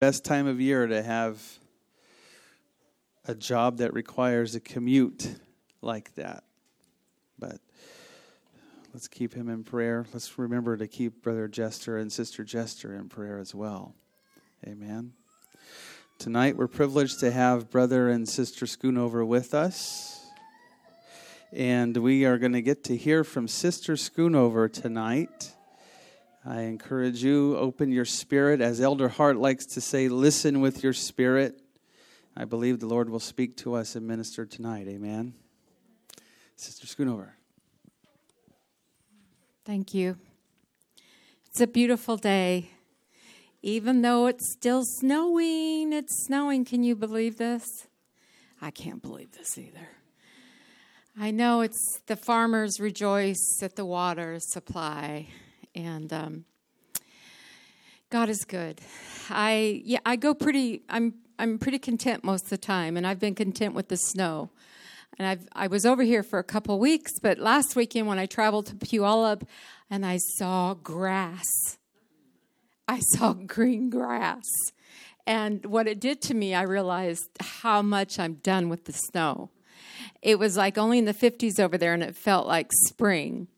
best time of year to have a job that requires a commute like that. But let's keep him in prayer. Let's remember to keep Brother Jester and Sister Jester in prayer as well. Amen. Tonight we're privileged to have Brother and Sister Schoonover with us. And we are going to get to hear from Sister Schoonover tonight. I encourage you, open your spirit. As Elder Hart likes to say, listen with your spirit. I believe the Lord will speak to us and minister tonight. Amen. Sister Schoonover. Thank you. It's a beautiful day. Even though it's still snowing, it's snowing. Can you believe this? I can't believe this either. I know it's the farmers rejoice at the water supply, and um, God is good. I yeah, I go pretty. I'm I'm pretty content most of the time, and I've been content with the snow. And I've I was over here for a couple weeks, but last weekend when I traveled to Puyallup, and I saw grass. I saw green grass. And what it did to me, I realized how much I'm done with the snow it was like only in the 50s over there and it felt like spring.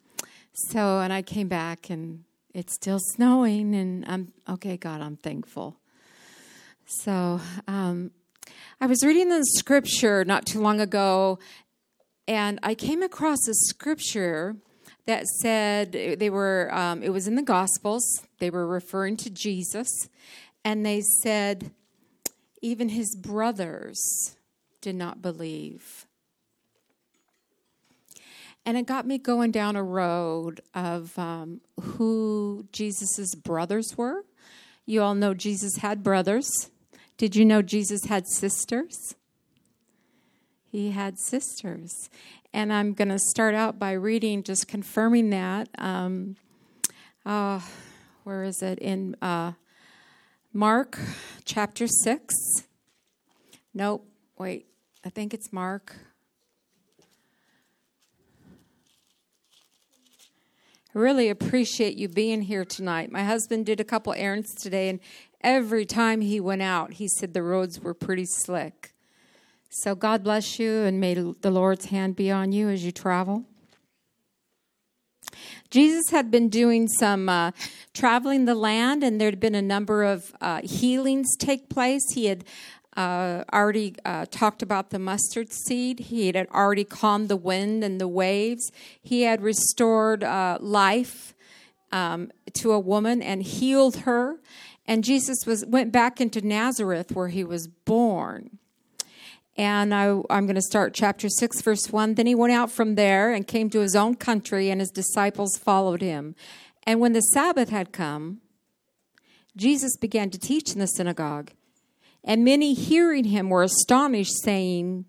So, and I came back and it's still snowing and I'm okay, God, I'm thankful. So, um, I was reading the scripture not too long ago and I came across a scripture that said they were, um, it was in the Gospels, they were referring to Jesus, and they said, even his brothers did not believe. And it got me going down a road of um, who Jesus' brothers were. You all know Jesus had brothers. Did you know Jesus had sisters? He had sisters. And I'm going to start out by reading, just confirming that. Um, uh, where is it? In uh, Mark chapter 6. Nope, wait. I think it's Mark. Really appreciate you being here tonight. My husband did a couple errands today, and every time he went out, he said the roads were pretty slick. So God bless you, and may the Lord's hand be on you as you travel. Jesus had been doing some uh, traveling the land, and there had been a number of uh, healings take place. He had uh, already uh, talked about the mustard seed. He had already calmed the wind and the waves. He had restored uh, life um, to a woman and healed her. And Jesus was went back into Nazareth where he was born. And I, I'm going to start chapter 6, verse 1. Then he went out from there and came to his own country, and his disciples followed him. And when the Sabbath had come, Jesus began to teach in the synagogue and many hearing him were astonished, saying,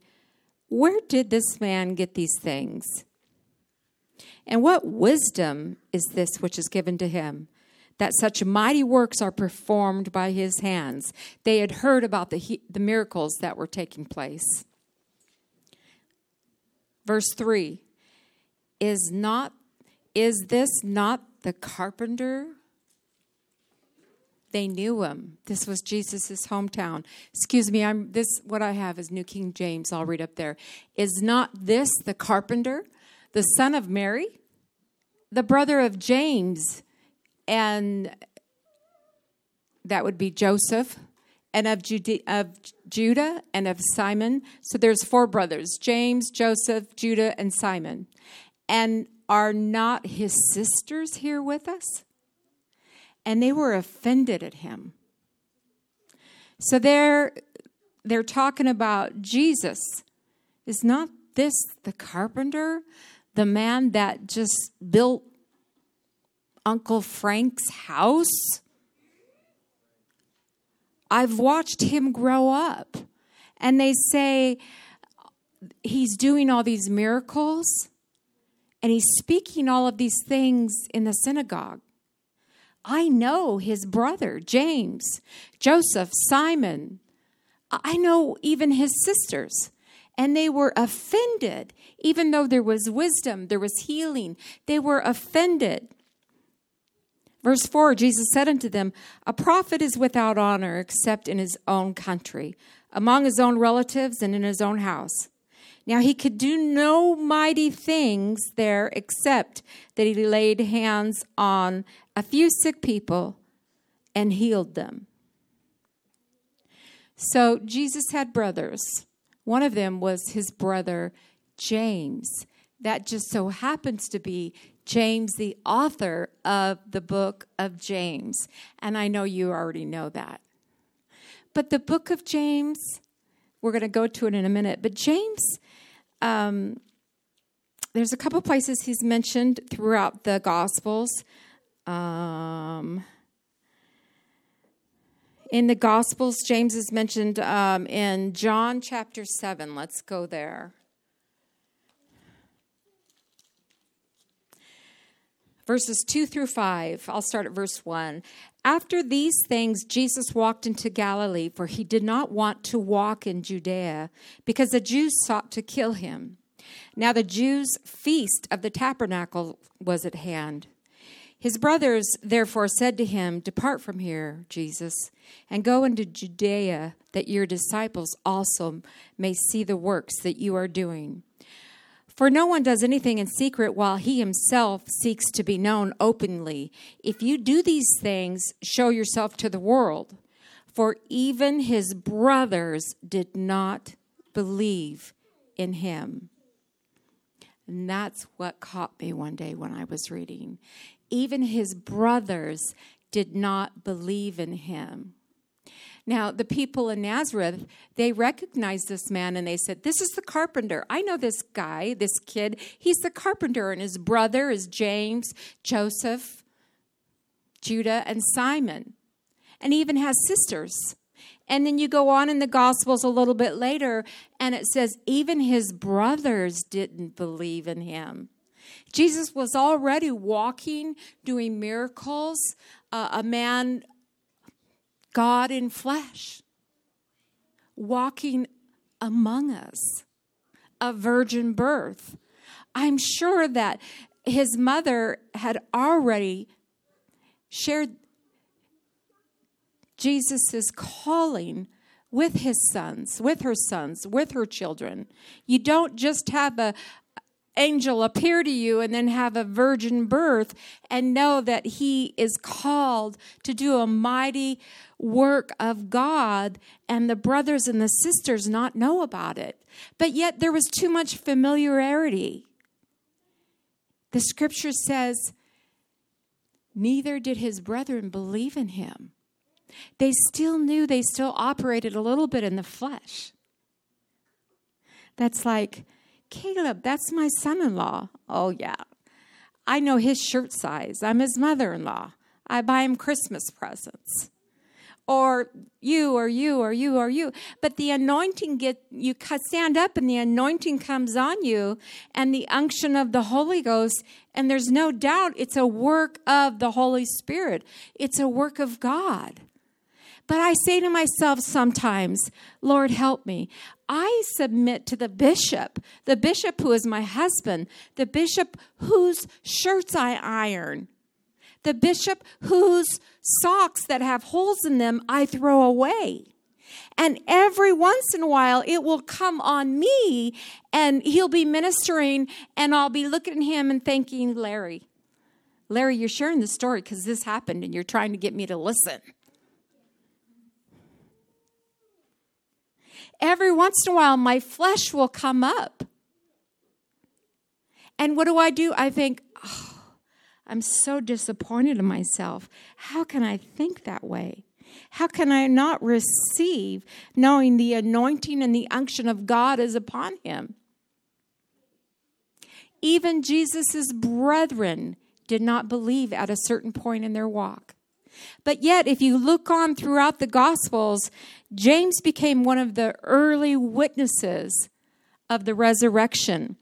Where did this man get these things? And what wisdom is this which is given to him? That such mighty works are performed by his hands. They had heard about the, the miracles that were taking place. Verse 3 Is not is this not the carpenter they knew him. This was Jesus' hometown. Excuse me, I'm this what I have is New King James. I'll read up there. Is not this the carpenter, the son of Mary, the brother of James, and that would be Joseph, and of, Jude- of Judah and of Simon. So there's four brothers James, Joseph, Judah, and Simon. And are not his sisters here with us? And they were offended at him. So they're they're talking about Jesus. Is not this the carpenter, the man that just built Uncle Frank's house? I've watched him grow up. And they say he's doing all these miracles and he's speaking all of these things in the synagogue. I know his brother, James, Joseph, Simon. I know even his sisters. And they were offended, even though there was wisdom, there was healing. They were offended. Verse 4 Jesus said unto them, A prophet is without honor except in his own country, among his own relatives, and in his own house. Now he could do no mighty things there except that he laid hands on a few sick people and healed them. So Jesus had brothers. One of them was his brother James. That just so happens to be James, the author of the book of James. And I know you already know that. But the book of James, we're going to go to it in a minute. But James, um, there's a couple places he's mentioned throughout the Gospels. Um, in the Gospels, James is mentioned um, in John chapter 7. Let's go there. verses 2 through 5. I'll start at verse 1. After these things, Jesus walked into Galilee, for he did not want to walk in Judea, because the Jews sought to kill him. Now the Jews' feast of the tabernacle was at hand. His brothers therefore said to him, Depart from here, Jesus, and go into Judea, that your disciples also may see the works that you are doing. For no one does anything in secret while he himself seeks to be known openly. If you do these things, show yourself to the world. For even his brothers did not believe in him. And that's what caught me one day when I was reading. Even his brothers did not believe in him. Now, the people in Nazareth, they recognized this man and they said, This is the carpenter. I know this guy, this kid. He's the carpenter, and his brother is James, Joseph, Judah, and Simon. And he even has sisters. And then you go on in the Gospels a little bit later, and it says, Even his brothers didn't believe in him. Jesus was already walking, doing miracles. Uh, a man God in flesh, walking among us, a virgin birth. I'm sure that his mother had already shared Jesus' calling with his sons, with her sons, with her children. You don't just have a, angel appear to you and then have a virgin birth and know that he is called to do a mighty work of God and the brothers and the sisters not know about it. But yet there was too much familiarity. The scripture says, neither did his brethren believe in him. They still knew they still operated a little bit in the flesh. That's like, Caleb, that's my son in law. Oh, yeah. I know his shirt size. I'm his mother in law. I buy him Christmas presents. Or you, or you, or you, or you. But the anointing get you stand up and the anointing comes on you and the unction of the Holy Ghost, and there's no doubt it's a work of the Holy Spirit. It's a work of God. But I say to myself sometimes, Lord, help me. I submit to the bishop, the bishop who is my husband, the bishop whose shirts I iron, the bishop whose socks that have holes in them I throw away. And every once in a while, it will come on me, and he'll be ministering, and I'll be looking at him and thinking, Larry, Larry, you're sharing the story because this happened, and you're trying to get me to listen. Every once in a while my flesh will come up. And what do I do? I think, oh, I'm so disappointed in myself. How can I think that way? How can I not receive knowing the anointing and the unction of God is upon him? Even Jesus' brethren did not believe at a certain point in their walk. But yet, if you look on throughout the Gospels, James became one of the early witnesses of the resurrection.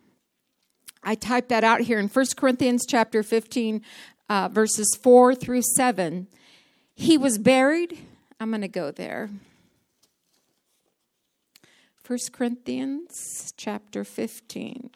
I typed that out here in 1 Corinthians chapter 15, uh, verses 4 through 7. He was buried. I'm going to go there. 1 Corinthians chapter 15.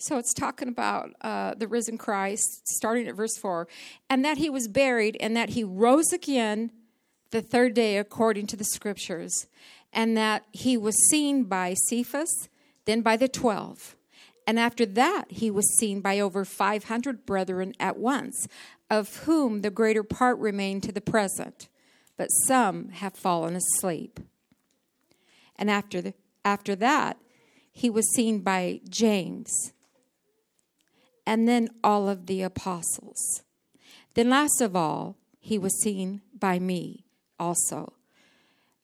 So it's talking about uh, the risen Christ, starting at verse 4, and that he was buried, and that he rose again the third day according to the scriptures, and that he was seen by Cephas, then by the twelve. And after that, he was seen by over 500 brethren at once, of whom the greater part remain to the present, but some have fallen asleep. And after, the, after that, he was seen by James and then all of the apostles. Then, last of all, he was seen by me also,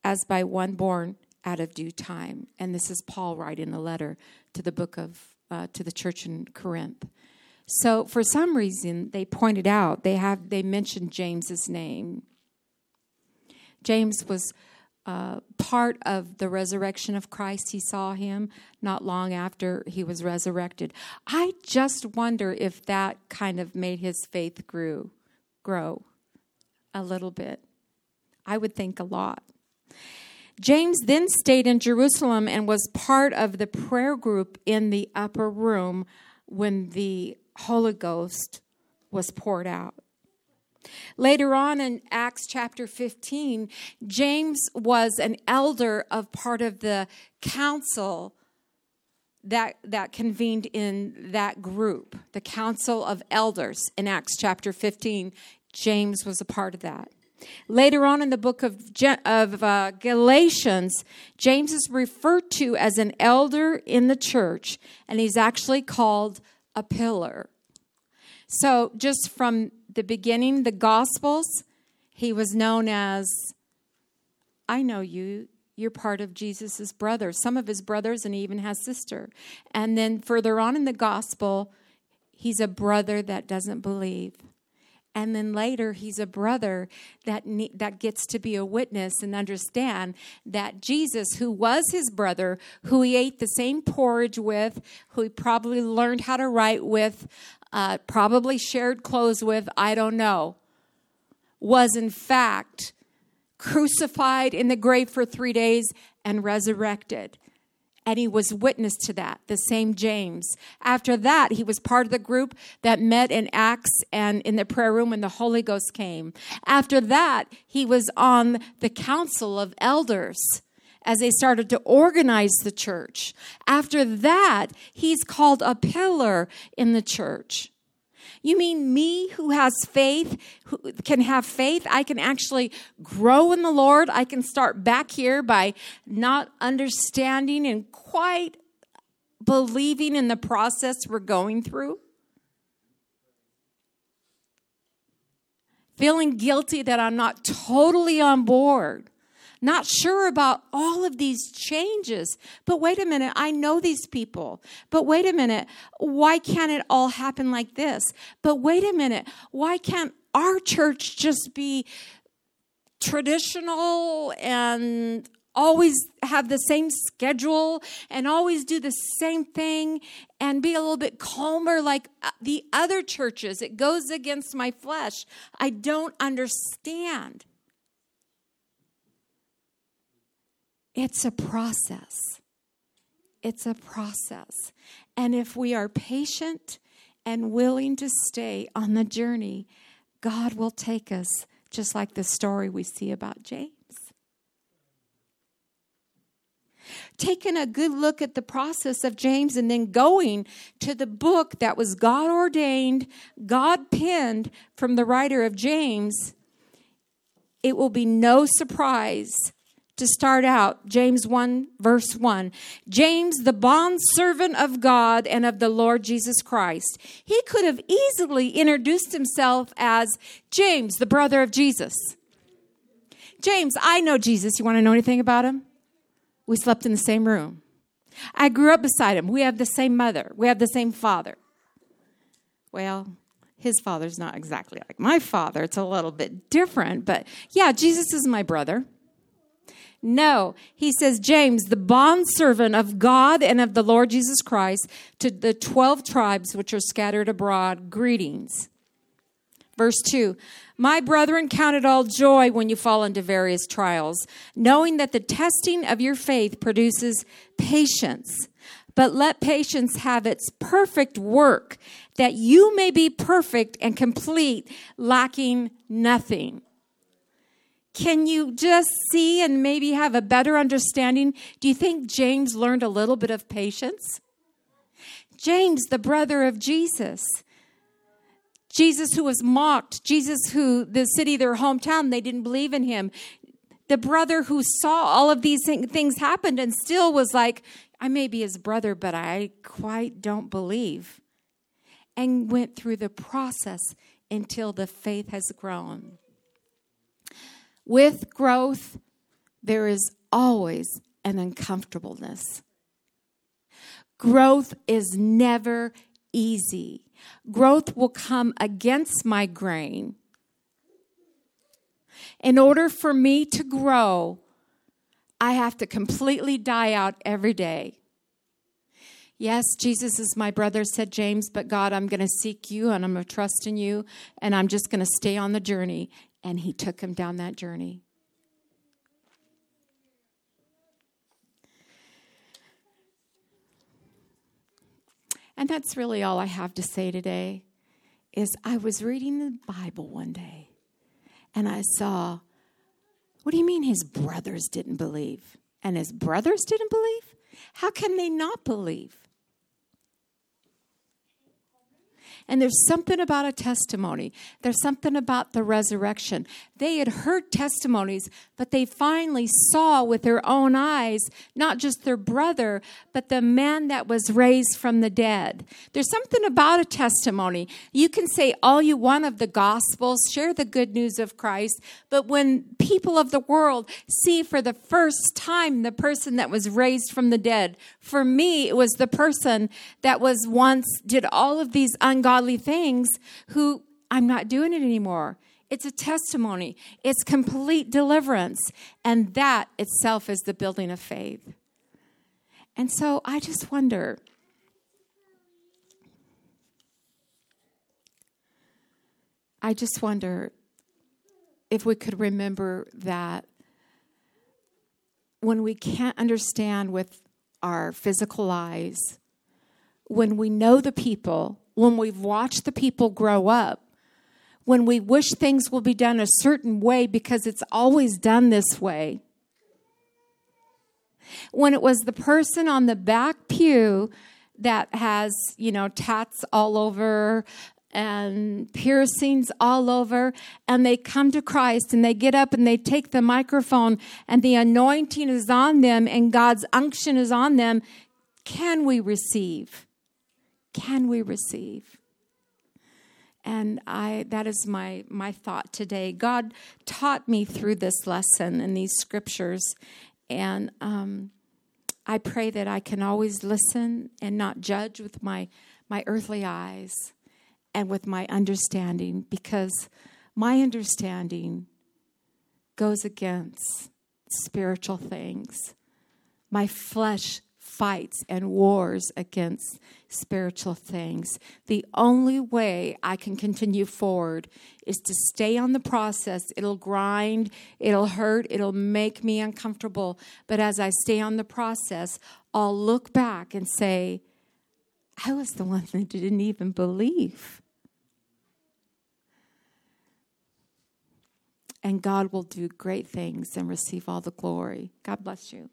as by one born out of due time. And this is Paul writing a letter to the book of, uh, to the church in Corinth. So, for some reason, they pointed out, they have, they mentioned James's name. James was uh, part of the resurrection of Christ. He saw him not long after he was resurrected. I just wonder if that kind of made his faith grew, grow a little bit. I would think a lot. James then stayed in Jerusalem and was part of the prayer group in the upper room when the Holy Ghost was poured out. Later on in Acts chapter 15, James was an elder of part of the council that, that convened in that group, the council of elders in Acts chapter 15. James was a part of that. Later on in the book of, of uh, Galatians, James is referred to as an elder in the church, and he's actually called a pillar. So, just from the beginning, the Gospels, he was known as, I know you. You're part of Jesus' brothers, some of his brothers, and he even has sister. And then further on in the Gospel, he's a brother that doesn't believe. And then later, he's a brother that, that gets to be a witness and understand that Jesus, who was his brother, who he ate the same porridge with, who he probably learned how to write with, uh, probably shared clothes with, I don't know, was in fact crucified in the grave for three days and resurrected. And he was witness to that, the same James. After that, he was part of the group that met in Acts and in the prayer room when the Holy Ghost came. After that, he was on the council of elders as they started to organize the church. After that, he's called a pillar in the church. You mean me who has faith, who can have faith? I can actually grow in the Lord. I can start back here by not understanding and quite believing in the process we're going through. Feeling guilty that I'm not totally on board not sure about all of these changes. But wait a minute, I know these people. But wait a minute, why can't it all happen like this? But wait a minute, why can't our church just be traditional and always have the same schedule and always do the same thing and be a little bit calmer like uh, the other churches. It goes against my flesh. I don't understand. It's a process. It's a process. And if we are patient and willing to stay on the journey, God will take us, just like the story we see about James. Taking a good look at the process of James and then going to the book that was God ordained, God penned from the writer of James, it will be no surprise to start out, James 1, verse 1. James, the bond servant of God and of the Lord Jesus Christ. He could have easily introduced himself as James, the brother of Jesus. James, I know Jesus. You want to know anything about him? We slept in the same room. I grew up beside him. We have the same mother, we have the same father. Well, his father's not exactly like my father. It's a little bit different, but yeah, Jesus is my brother. No, he says, James, the bondservant of God and of the Lord Jesus Christ, to the 12 tribes which are scattered abroad, greetings. Verse 2 My brethren, count it all joy when you fall into various trials, knowing that the testing of your faith produces patience. But let patience have its perfect work, that you may be perfect and complete, lacking nothing. Can you just see and maybe have a better understanding? Do you think James learned a little bit of patience? James, the brother of Jesus. Jesus, who was mocked, Jesus, who the city, their hometown, they didn't believe in him. The brother who saw all of these things happen and still was like, I may be his brother, but I quite don't believe. And went through the process until the faith has grown. With growth, there is always an uncomfortableness. Growth is never easy. Growth will come against my grain. In order for me to grow, I have to completely die out every day. Yes, Jesus is my brother, said James, but God, I'm going to seek you and I'm going to trust in you and I'm just going to stay on the journey and he took him down that journey. And that's really all I have to say today is I was reading the Bible one day and I saw what do you mean his brothers didn't believe? And his brothers didn't believe? How can they not believe? And there's something about a testimony. There's something about the resurrection. They had heard testimonies, but they finally saw with their own eyes not just their brother, but the man that was raised from the dead. There's something about a testimony. You can say all you want of the gospel, share the good news of Christ, but when people of the world see for the first time the person that was raised from the dead, for me, it was the person that was once did all of these ungodly things who I'm not doing it anymore. It's a testimony, it's complete deliverance. And that itself is the building of faith. And so I just wonder I just wonder if we could remember that when we can't understand with our physical eyes, when we know the people, when we've watched the people grow up, when we wish things will be done a certain way because it's always done this way. When it was the person on the back pew that has, you know, tats all over and piercings all over, and they come to Christ and they get up and they take the microphone and the anointing is on them and God's unction is on them. Can we receive? Can we receive? and i that is my my thought today god taught me through this lesson and these scriptures and um, i pray that i can always listen and not judge with my my earthly eyes and with my understanding because my understanding goes against spiritual things my flesh fights and wars against spiritual things. The only way I can continue forward is to stay on the process. It'll grind, it'll hurt, it'll make me uncomfortable. But as I stay on the process, I'll look back and say, I was the one that didn't even believe. And God will do great things and receive all the glory. God bless you.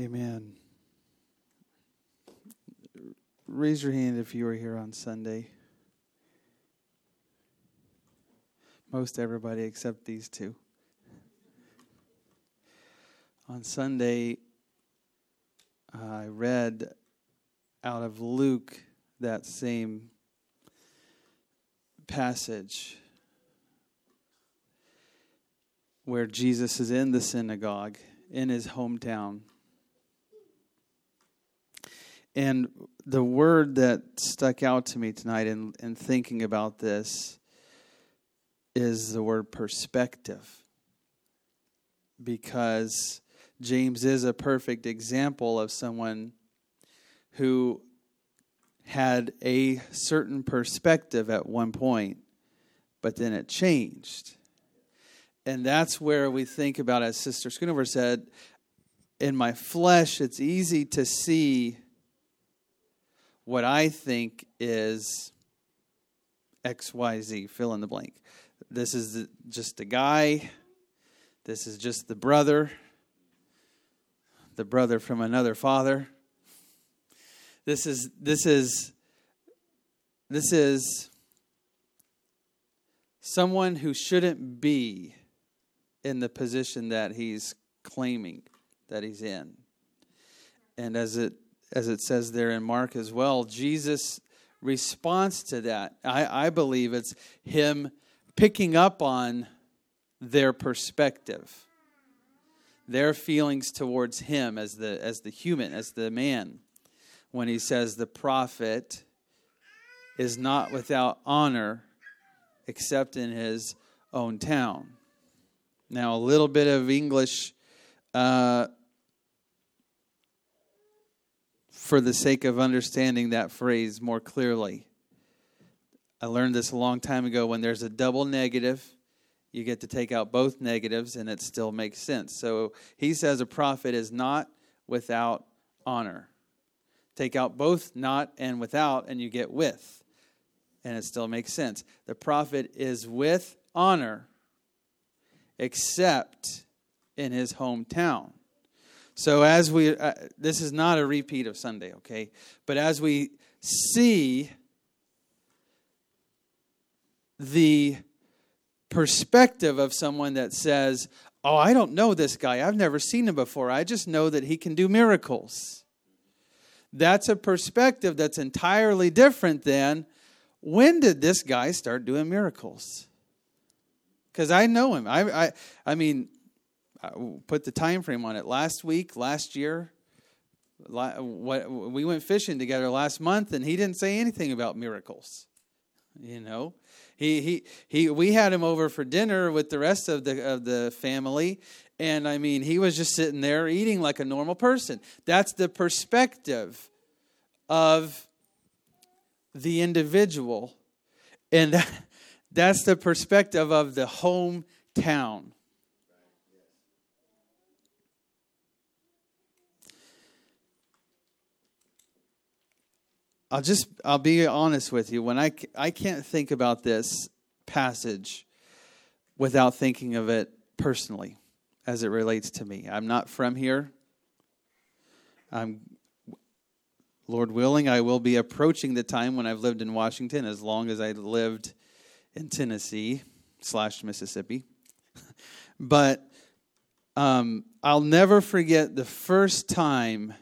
Amen. Raise your hand if you were here on Sunday. Most everybody except these two. On Sunday, I read out of Luke that same passage where Jesus is in the synagogue in his hometown and the word that stuck out to me tonight in, in thinking about this is the word perspective. Because James is a perfect example of someone who had a certain perspective at one point, but then it changed. And that's where we think about, as Sister Schoonover said, in my flesh, it's easy to see what I think is XYZ, fill in the blank. This is just a guy. This is just the brother, the brother from another father. This is this is this is someone who shouldn't be in the position that he's claiming that he's in. And as it as it says there in Mark as well, Jesus response to that. I, I believe it's him picking up on their perspective, their feelings towards him as the as the human, as the man, when he says the prophet is not without honor except in his own town. Now, a little bit of English uh, for the sake of understanding that phrase more clearly. I learned this a long time ago. When there's a double negative, you get to take out both negatives and it still makes sense. So he says a prophet is not without honor. Take out both not and without, and you get with. And it still makes sense. The prophet is with honor, except in his hometown. So, as we, uh, this is not a repeat of Sunday, okay? But as we see the perspective of someone that says, Oh, I don't know this guy. I've never seen him before. I just know that he can do miracles. That's a perspective that's entirely different than when did this guy start doing miracles? Because I know him. I, I, I mean, Uh, put the time frame on it. Last week, last year, we went fishing together last month, and he didn't say anything about miracles. You know, he he he. We had him over for dinner with the rest of the of the family, and I mean, he was just sitting there eating like a normal person. That's the perspective of the individual, and that's the perspective of the hometown. I'll just I'll be honest with you when I I can't think about this passage without thinking of it personally as it relates to me. I'm not from here. I'm Lord willing, I will be approaching the time when I've lived in Washington as long as I lived in Tennessee slash Mississippi. but um, I'll never forget the first time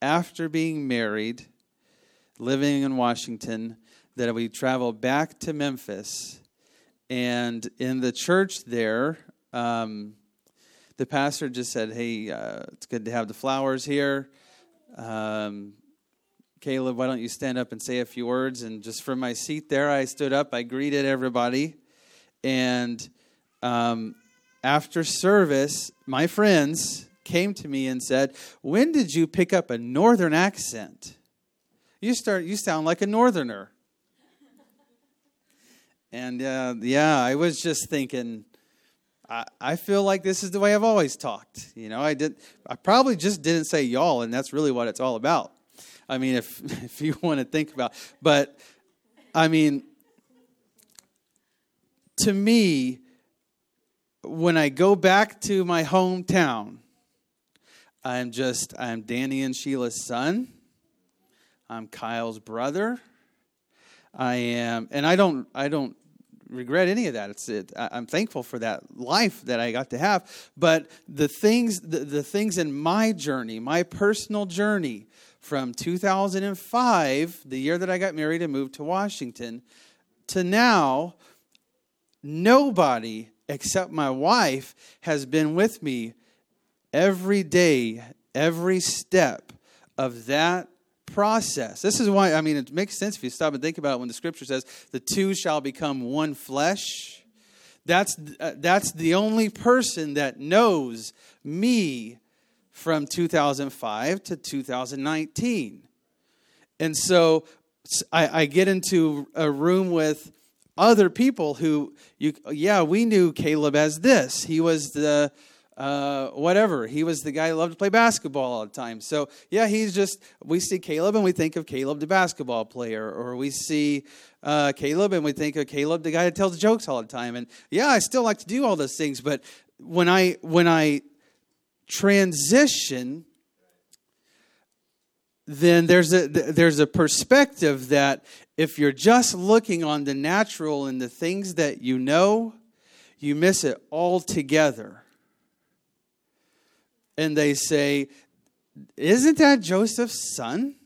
after being married living in Washington that we traveled back to Memphis. And in the church there, um, the pastor just said, Hey, uh, it's good to have the flowers here. Um, Caleb, why don't you stand up and say a few words? And just from my seat there, I stood up, I greeted everybody. And um, after service, my friends came to me and said, When did you pick up a northern accent? You start you sound like a northerner. And uh, yeah i was just thinking I, I feel like this is the way i've always talked you know? I did i probably just didn't say y'all and that's really what it's all about. I mean if if you want to think about but i mean to me when i go back to my hometown i'm just i'm danny and sheila's son I'm Kyle's brother. I am, and I don't, I don't regret any of that. It's it. I'm thankful for that life that I got to have. But the things, the, the things in my journey, my personal journey from 2005, the year that I got married and moved to Washington, to now, nobody except my wife has been with me every day, every step of that process. This is why, I mean, it makes sense if you stop and think about it when the scripture says, the two shall become one flesh. That's, uh, that's the only person that knows me from 2005 to 2019. And so I, I get into a room with other people who you yeah we knew Caleb as this. He was the uh, whatever. He was the guy who loved to play basketball all the time. So, yeah, he's just, we see Caleb and we think of Caleb, the basketball player, or we see uh, Caleb and we think of Caleb, the guy that tells jokes all the time. And yeah, I still like to do all those things, but when I, when I transition, then there's a there's a perspective that if you're just looking on the natural and the things that you know, you miss it altogether and they say, Isn't that Joseph's son?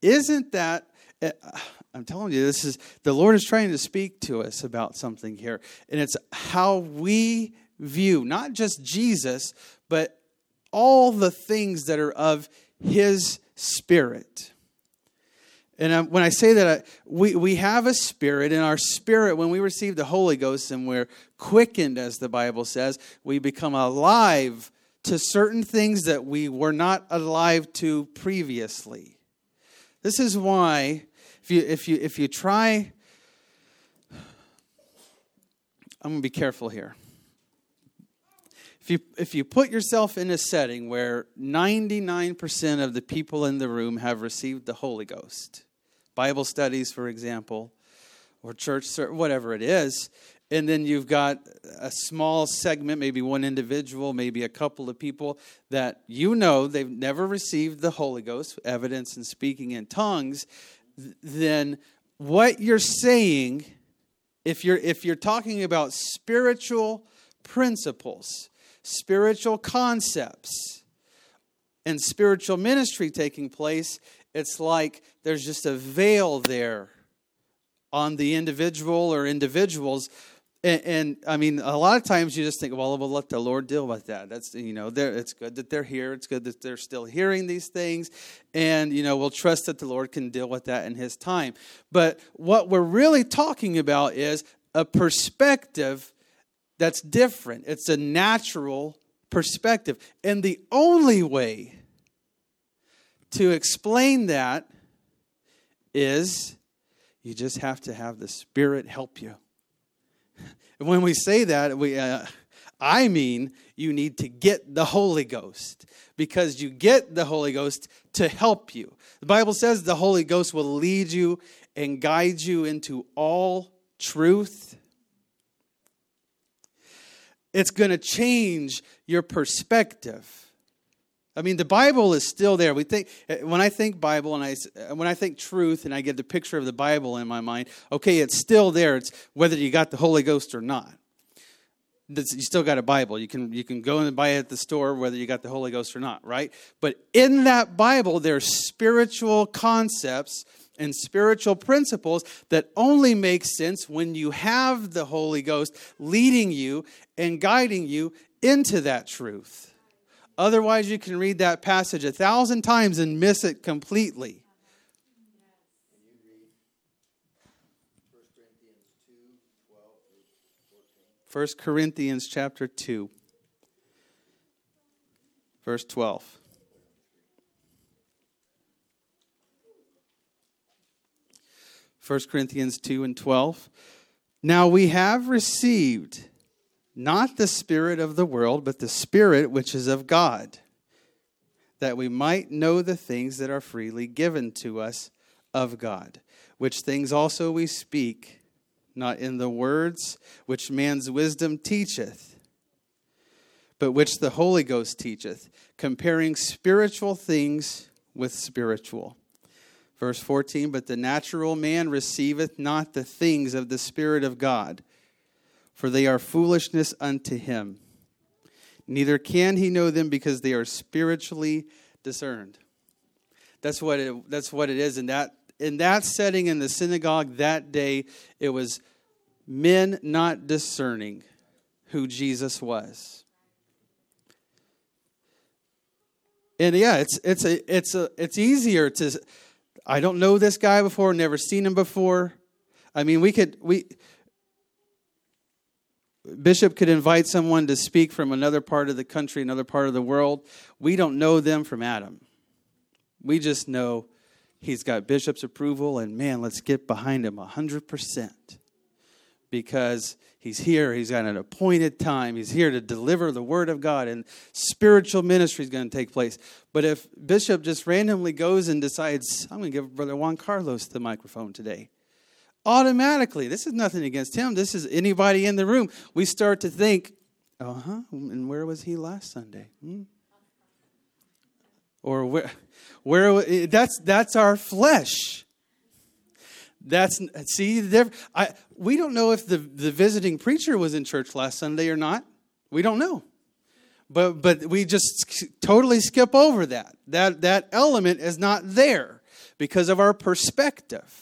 Isn't that. Eh, I'm telling you, this is the Lord is trying to speak to us about something here. And it's how we view not just Jesus, but all the things that are of his spirit. And um, when I say that, we, we have a spirit, and our spirit, when we receive the Holy Ghost and we're quickened, as the Bible says, we become alive to certain things that we were not alive to previously. This is why, if you, if you, if you try, I'm going to be careful here. If you, if you put yourself in a setting where 99% of the people in the room have received the Holy Ghost, Bible studies, for example, or church, whatever it is, and then you've got a small segment, maybe one individual, maybe a couple of people that you know they've never received the Holy Ghost, evidence in speaking in tongues, then what you're saying, if you're if you're talking about spiritual principles, spiritual concepts, and spiritual ministry taking place, it's like there's just a veil there on the individual or individuals. And, and, I mean, a lot of times you just think, well, we'll let the Lord deal with that. That's you know, it's good that they're here. It's good that they're still hearing these things, and you know, we'll trust that the Lord can deal with that in His time. But what we're really talking about is a perspective that's different. It's a natural perspective. And the only way to explain that is you just have to have the Spirit help you. When we say that, we, uh, I mean you need to get the Holy Ghost because you get the Holy Ghost to help you. The Bible says the Holy Ghost will lead you and guide you into all truth it's going to change your perspective. I mean, the Bible is still there. We think eh, when I think Bible and I eh, when I think truth and I get the picture of the Bible in my mind. Okay, it's still there. It's whether you got the Holy Ghost or not. You still got a Bible. You can you can go and buy it at the store whether you got the Holy Ghost or not, right? But in that Bible, there's spiritual concepts and spiritual principles that only make sense when you have the Holy Ghost leading you and guiding you into that truth. Otherwise, you can read that passage a thousand times and miss it completely. 1 Corinthians chapter 2 verse 12 1 Corinthians 2 and 12. Now we have received not the Spirit of the world, but the Spirit which is of God, that we might know the things that are freely given to us of God, which things also we speak, not in the words which man's wisdom teacheth, but which the Holy Ghost teacheth, comparing spiritual things with spiritual. Verse 14, but the natural man receiveth not the things of the Spirit of God, for they are foolishness unto him. Neither can he know them because they are spiritually discerned. That's what it, that's what it is. In that, in that setting in the synagogue that day, it was men not discerning who Jesus was. And yeah, it's it's a it's a it's easier to I don't know this guy before, never seen him before. I mean, we could we Bishop could invite someone to speak from another part of the country, another part of the world. We don't know them from Adam. We just know He's got Bishop's approval, and man, let's get behind him 100% because he's here. He's got an appointed time. He's here to deliver the word of God, and spiritual ministry is going to take place. But if Bishop just randomly goes and decides, I'm going to give Brother Juan Carlos the microphone today, automatically, this is nothing against him, this is anybody in the room, we start to think, uh huh, and where was he last Sunday? Hmm? Or where, where that's that's our flesh. That's see, the I, we don't know if the, the visiting preacher was in church last Sunday or not. We don't know, but but we just totally skip over that. That that element is not there because of our perspective.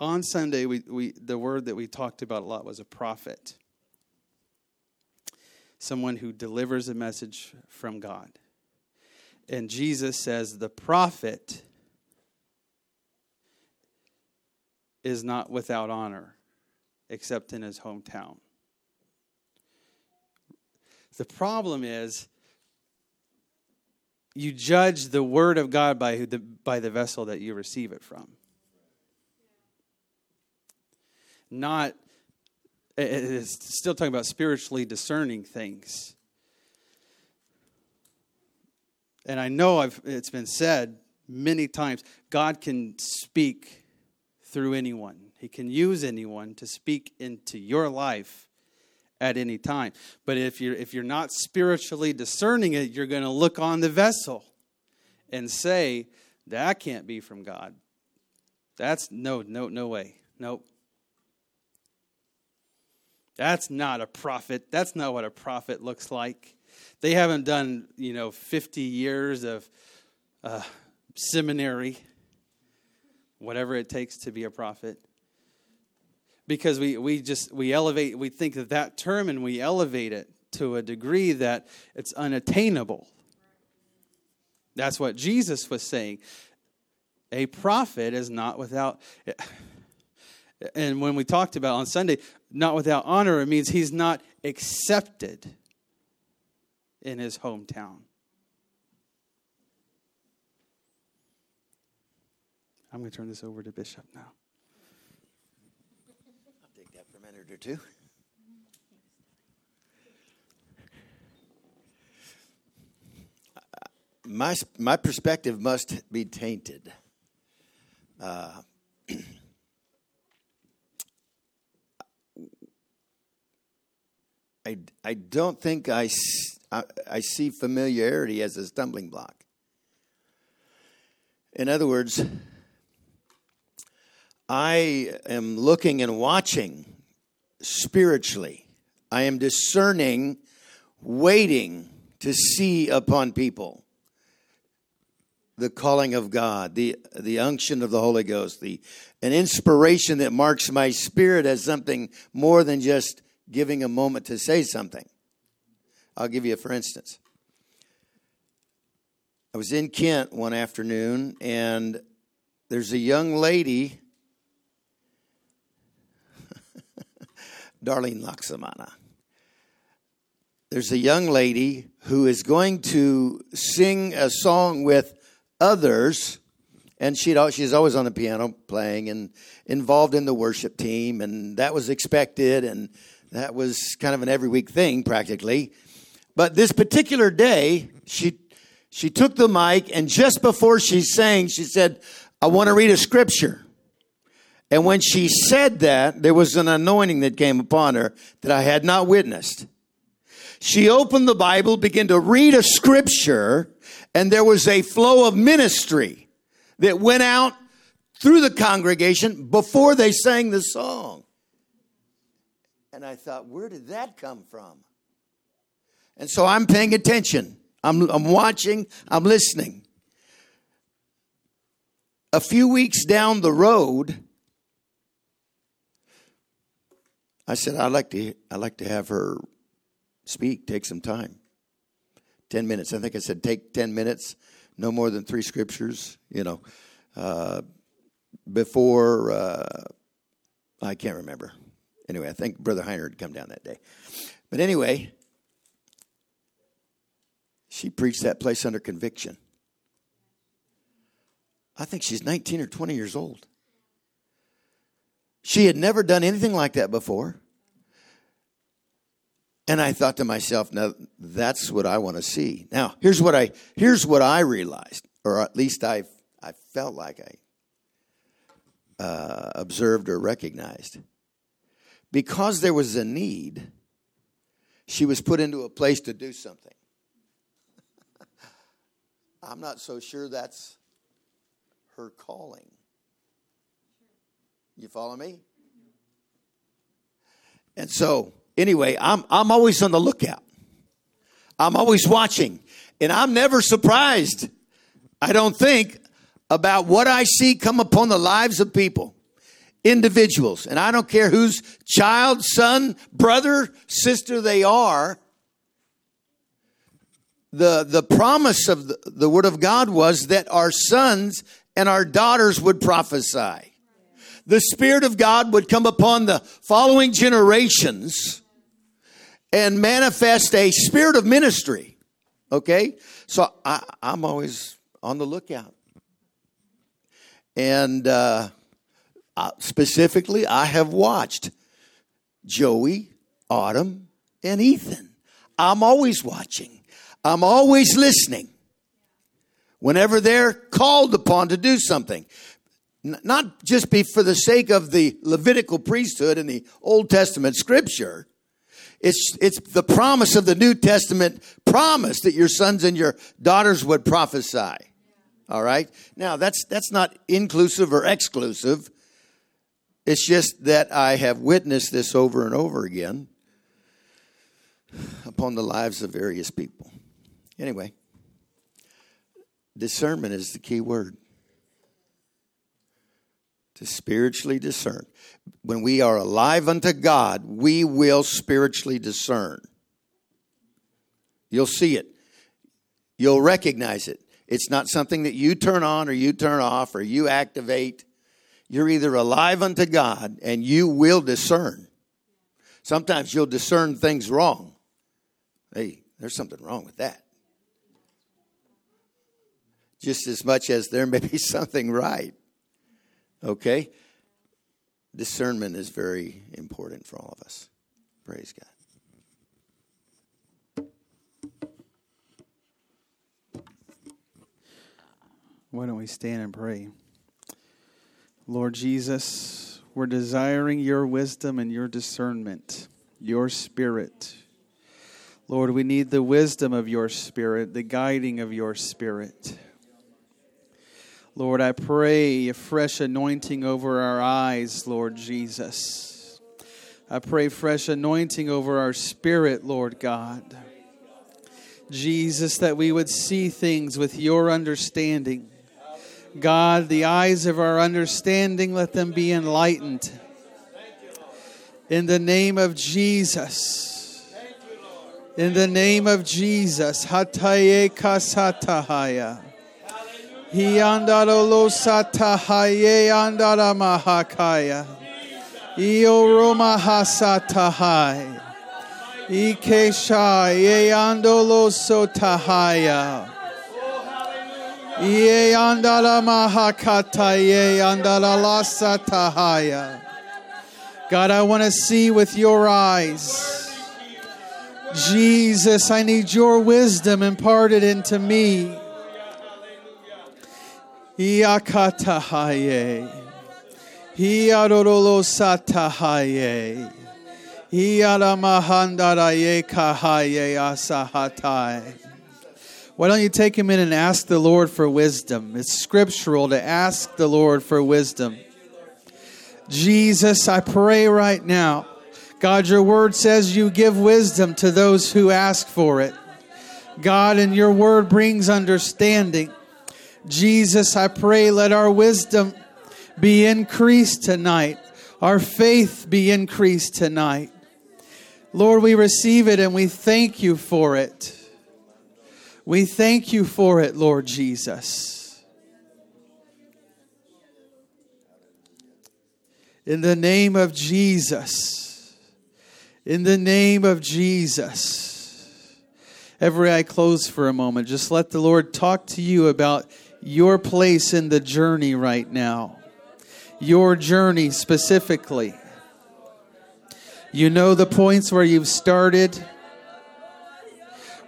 On Sunday, we, we, the word that we talked about a lot was a prophet. Someone who delivers a message from God. And Jesus says the prophet is not without honor, except in his hometown. The problem is you judge the word of God by, the, by the vessel that you receive it from not, eh, eh, eh, it's still talking about spiritually discerning things. And I know I've, it's been said many times God can speak through anyone, He can use anyone to speak into your life at any time. But if you're, if you're not spiritually discerning it, you're going to look on the vessel and say, that can't be from God. That's no, no, no way. Nope. That's not a prophet. That's not what a prophet looks like. They haven't done, you know, 50 years of uh, seminary, whatever it takes to be a prophet. Because we, we just, we elevate, we think of that term and we elevate it to a degree that it's unattainable. That's what Jesus was saying. A prophet is not without. And when we talked about on Sunday, not without honor, it means he's not accepted in his hometown. I'm going to turn this over to Bishop now. I'll take that for a minute or two. My, my perspective must be tainted. Uh, I, I don't think I, I, I see familiarity as a stumbling block. In other words, I am looking and watching spiritually. I am discerning, waiting to see upon people the calling of God, the, the unction of the Holy Ghost, the, an inspiration that marks my spirit as something more than just giving a moment to say something. I'll give you a for instance. I was in Kent one afternoon, and there's a young lady, Darlene Laksamana. There's a young lady who is going to sing a song with others, and she'd, she's always on the piano playing and involved in the worship team, and that was expected. And that was kind of an every week thing practically. But this particular day, she she took the mic and just before she sang, she said, "I want to read a scripture." And when she said that, there was an anointing that came upon her that I had not witnessed. She opened the Bible, began to read a scripture, and there was a flow of ministry that went out through the congregation before they sang the song. And I thought, where did that come from? And so I'm paying attention. I'm, I'm watching, I'm listening. A few weeks down the road, I said, I'd like to, I'd like to have her speak, take some time. 10 minutes. I think I said, take 10 minutes, no more than three scriptures, you know, uh, before, uh, I can't remember. Anyway, I think Brother Heiner had come down that day. But anyway, she preached that place under conviction. I think she's 19 or 20 years old. She had never done anything like that before. And I thought to myself, now that's what I want to see. Now, here's what I here's what I realized, or at least I I felt like I uh, observed or recognized. Because there was a need, she was put into a place to do something. I'm not so sure that's her calling. You follow me? And so, anyway, I'm, I'm always on the lookout. I'm always watching. And I'm never surprised, I don't think, about what I see come upon the lives of people, individuals. And I don't care whose child, son, brother, sister they are. The, the promise of the, the Word of God was that our sons and our daughters would prophesy. The Spirit of God would come upon the following generations and manifest a spirit of ministry. Okay? So I, am always on the lookout. And uh, specifically, I have watched Joey, Autumn, and Ethan. I'm always watching, I'm always listening whenever they're called upon to do something. Not just be for the sake of the Levitical priesthood and the Old Testament scripture. It's, it's the promise of the New Testament promise that your sons and your daughters would prophesy. All right? Now, that's, that's not inclusive or exclusive. It's just that I have witnessed this over and over again upon the lives of various people. Anyway, discernment is the key word. To spiritually discern. When we are alive unto God, we will spiritually discern. You'll see it, you'll recognize it. It's not something that you turn on or you turn off or you activate. You're either alive unto God and you will discern. Sometimes you'll discern things wrong. Hey, there's something wrong with that. Just as much as there may be something right. Okay? Discernment is very important for all of us. Praise God. Why don't we stand and pray? Lord Jesus, we're desiring your wisdom and your discernment, your spirit. Lord, we need the wisdom of your spirit, the guiding of your spirit. Lord, I pray a fresh anointing over our eyes, Lord Jesus. I pray fresh anointing over our spirit, Lord God. Jesus, that we would see things with your understanding. God, the eyes of our understanding, let them be enlightened. In the name of Jesus. In the name of Jesus. Hataye kasatahaya. Hi andarolo satahaye andara mahakaya. Io roma hasatahai. Ikesha sotahaya. Ye andala mahakata ye andala lasa. God, I want to see with your eyes. Jesus, I need your wisdom imparted into me. Iakatahaye. Hiarolo satahaye. Hiaramahandaraye kahaye asahatai. Why don't you take a minute and ask the Lord for wisdom? It's scriptural to ask the Lord for wisdom. Jesus, I pray right now. God, your word says you give wisdom to those who ask for it. God, and your word brings understanding. Jesus, I pray, let our wisdom be increased tonight, our faith be increased tonight. Lord, we receive it and we thank you for it. We thank you for it, Lord Jesus. In the name of Jesus. In the name of Jesus. every eye closed for a moment. Just let the Lord talk to you about your place in the journey right now. Your journey specifically. You know the points where you've started,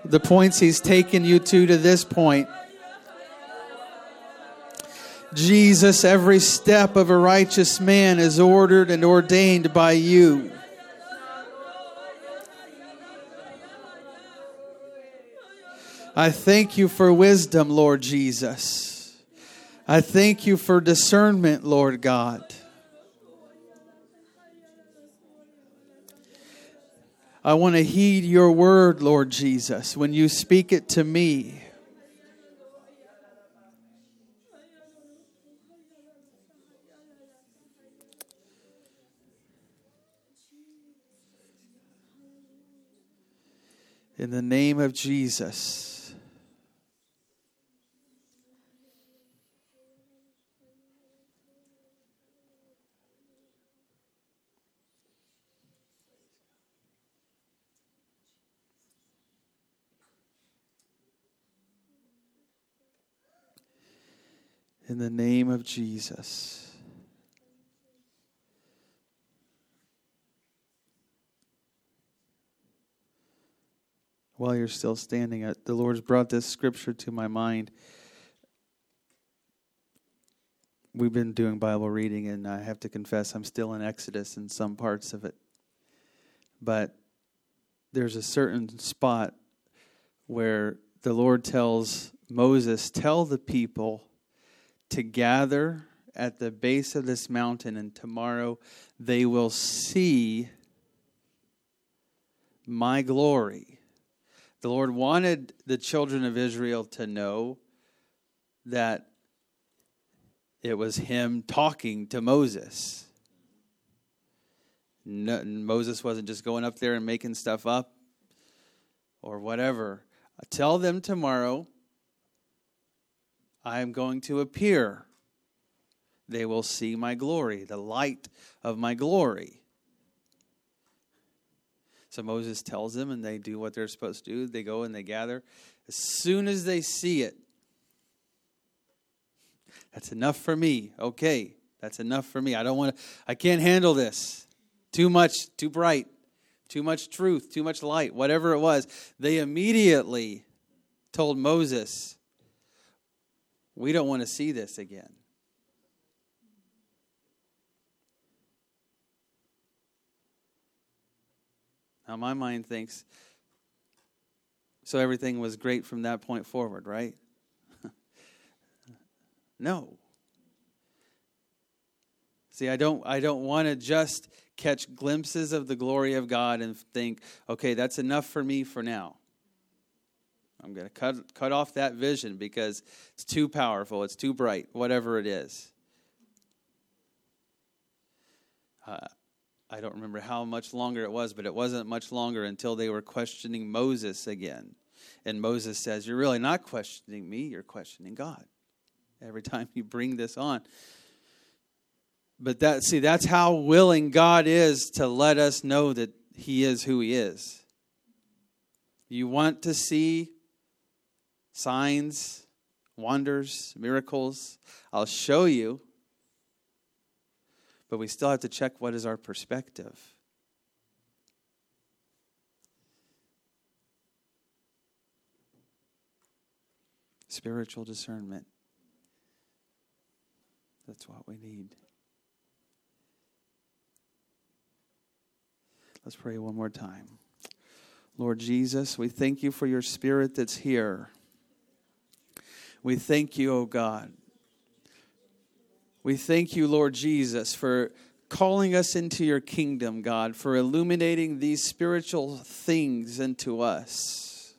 the points He's taken you to to this point. Jesus, every step of a righteous man is ordered and ordained by you. I thank you for wisdom, Lord Jesus. I thank you for discernment, Lord God. I want to heed your word, Lord Jesus, when you speak it to me. In the name of Jesus. In the name of Jesus. while you're still standing, uh, the Lord's brought this scripture to my mind. We've been doing Bible reading, and I have to confess, I'm still in Exodus in some parts of it. But there's a certain spot where the Lord tells Moses, Tell the people to gather at the base of this mountain, and tomorrow they will see my glory the Lord wanted the children of Israel to know that it was Him talking to Moses. No, Moses wasn't just going up there and making stuff up or whatever. Tell them tomorrow I am going to appear. They will see my glory, the light of my glory. So Moses tells them, and they do what they're supposed to do. They go and they gather. As soon as they see it, that's enough for me. Okay, that's enough for me. I don't want to, I can't handle this. Too much, too bright, too much truth, too much light, whatever it was. They immediately told Moses, We don't want to see this again. Now, my mind thinks, so everything was great from that point forward, right? no. See, I don't I don't want to just catch glimpses of the glory of God and think, okay, that's enough for me for now. I'm going to cut cut off that vision because it's too powerful, it's too bright, whatever it is. Uh, I don't remember how much longer it was, but it wasn't much longer until they were questioning Moses again. And Moses says, You're really not questioning me, you're questioning God. Every time you bring this on. But that see, that's how willing God is to let us know that He is who He is. You want to see signs, wonders, miracles? I'll show you. But we still have to check what is our perspective. Spiritual discernment. That's what we need. Let's pray one more time. Lord Jesus, we thank you for your spirit that's here. We thank you, O oh God, we thank you, Lord Jesus, for calling us into your kingdom, God, for illuminating these spiritual things into us.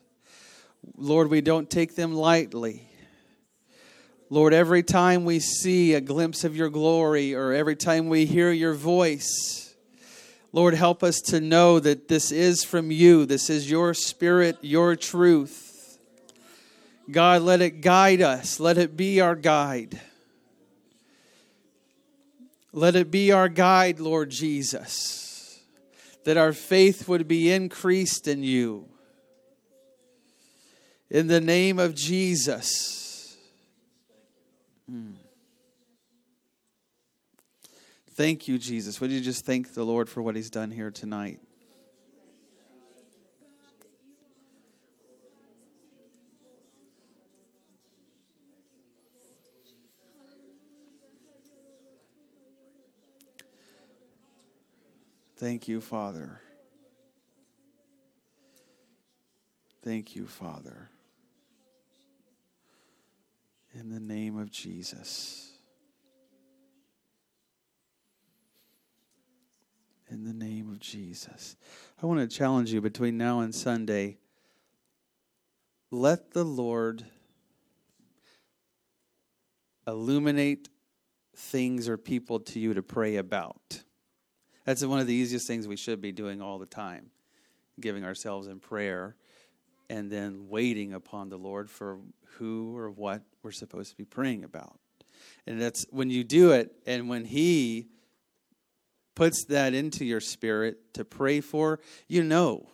Lord, we don't take them lightly. Lord, every time we see a glimpse of your glory or every time we hear your voice, Lord, help us to know that this is from you. This is your spirit, your truth. God, let it guide us. Let it be our guide. Let it be our guide, Lord Jesus, that our faith would be increased in you. In the name of Jesus. Mm. Thank you, Jesus. Would you just thank the Lord for what He's done here tonight? Thank you, Father. Thank you, Father. In the name of Jesus. In the name of Jesus. I want to challenge you between now and Sunday. Let the Lord illuminate things or people to you to pray about. That's one of the easiest things we should be doing all the time, giving ourselves in prayer and then waiting upon the Lord for who or what we're supposed to be praying about. And that's when you do it and when He puts that into your spirit to pray for, you know.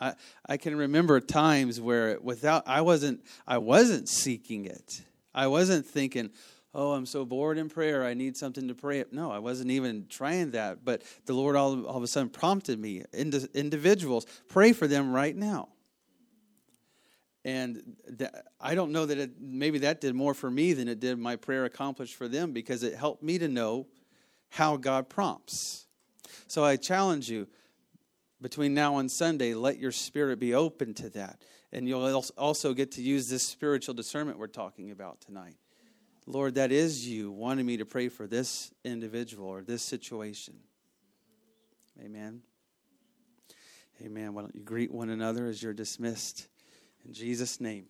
I, I can remember times where without I wasn't I wasn't seeking it. I wasn't thinking, oh, I'm so bored in prayer. I need something to pray. No, I wasn't even trying that. But the Lord all, all of a sudden prompted me, individuals, pray for them right now. And I don't know that it, maybe that did more for me than it did my prayer accomplished for them because it helped me to know how God prompts. So I challenge you between now and Sunday, let your spirit be open to that. And you'll also get to use this spiritual discernment we're talking about tonight. Lord, that is you wanting me to pray for this individual or this situation. Amen. Amen. Why don't you greet one another as you're dismissed? In Jesus' name.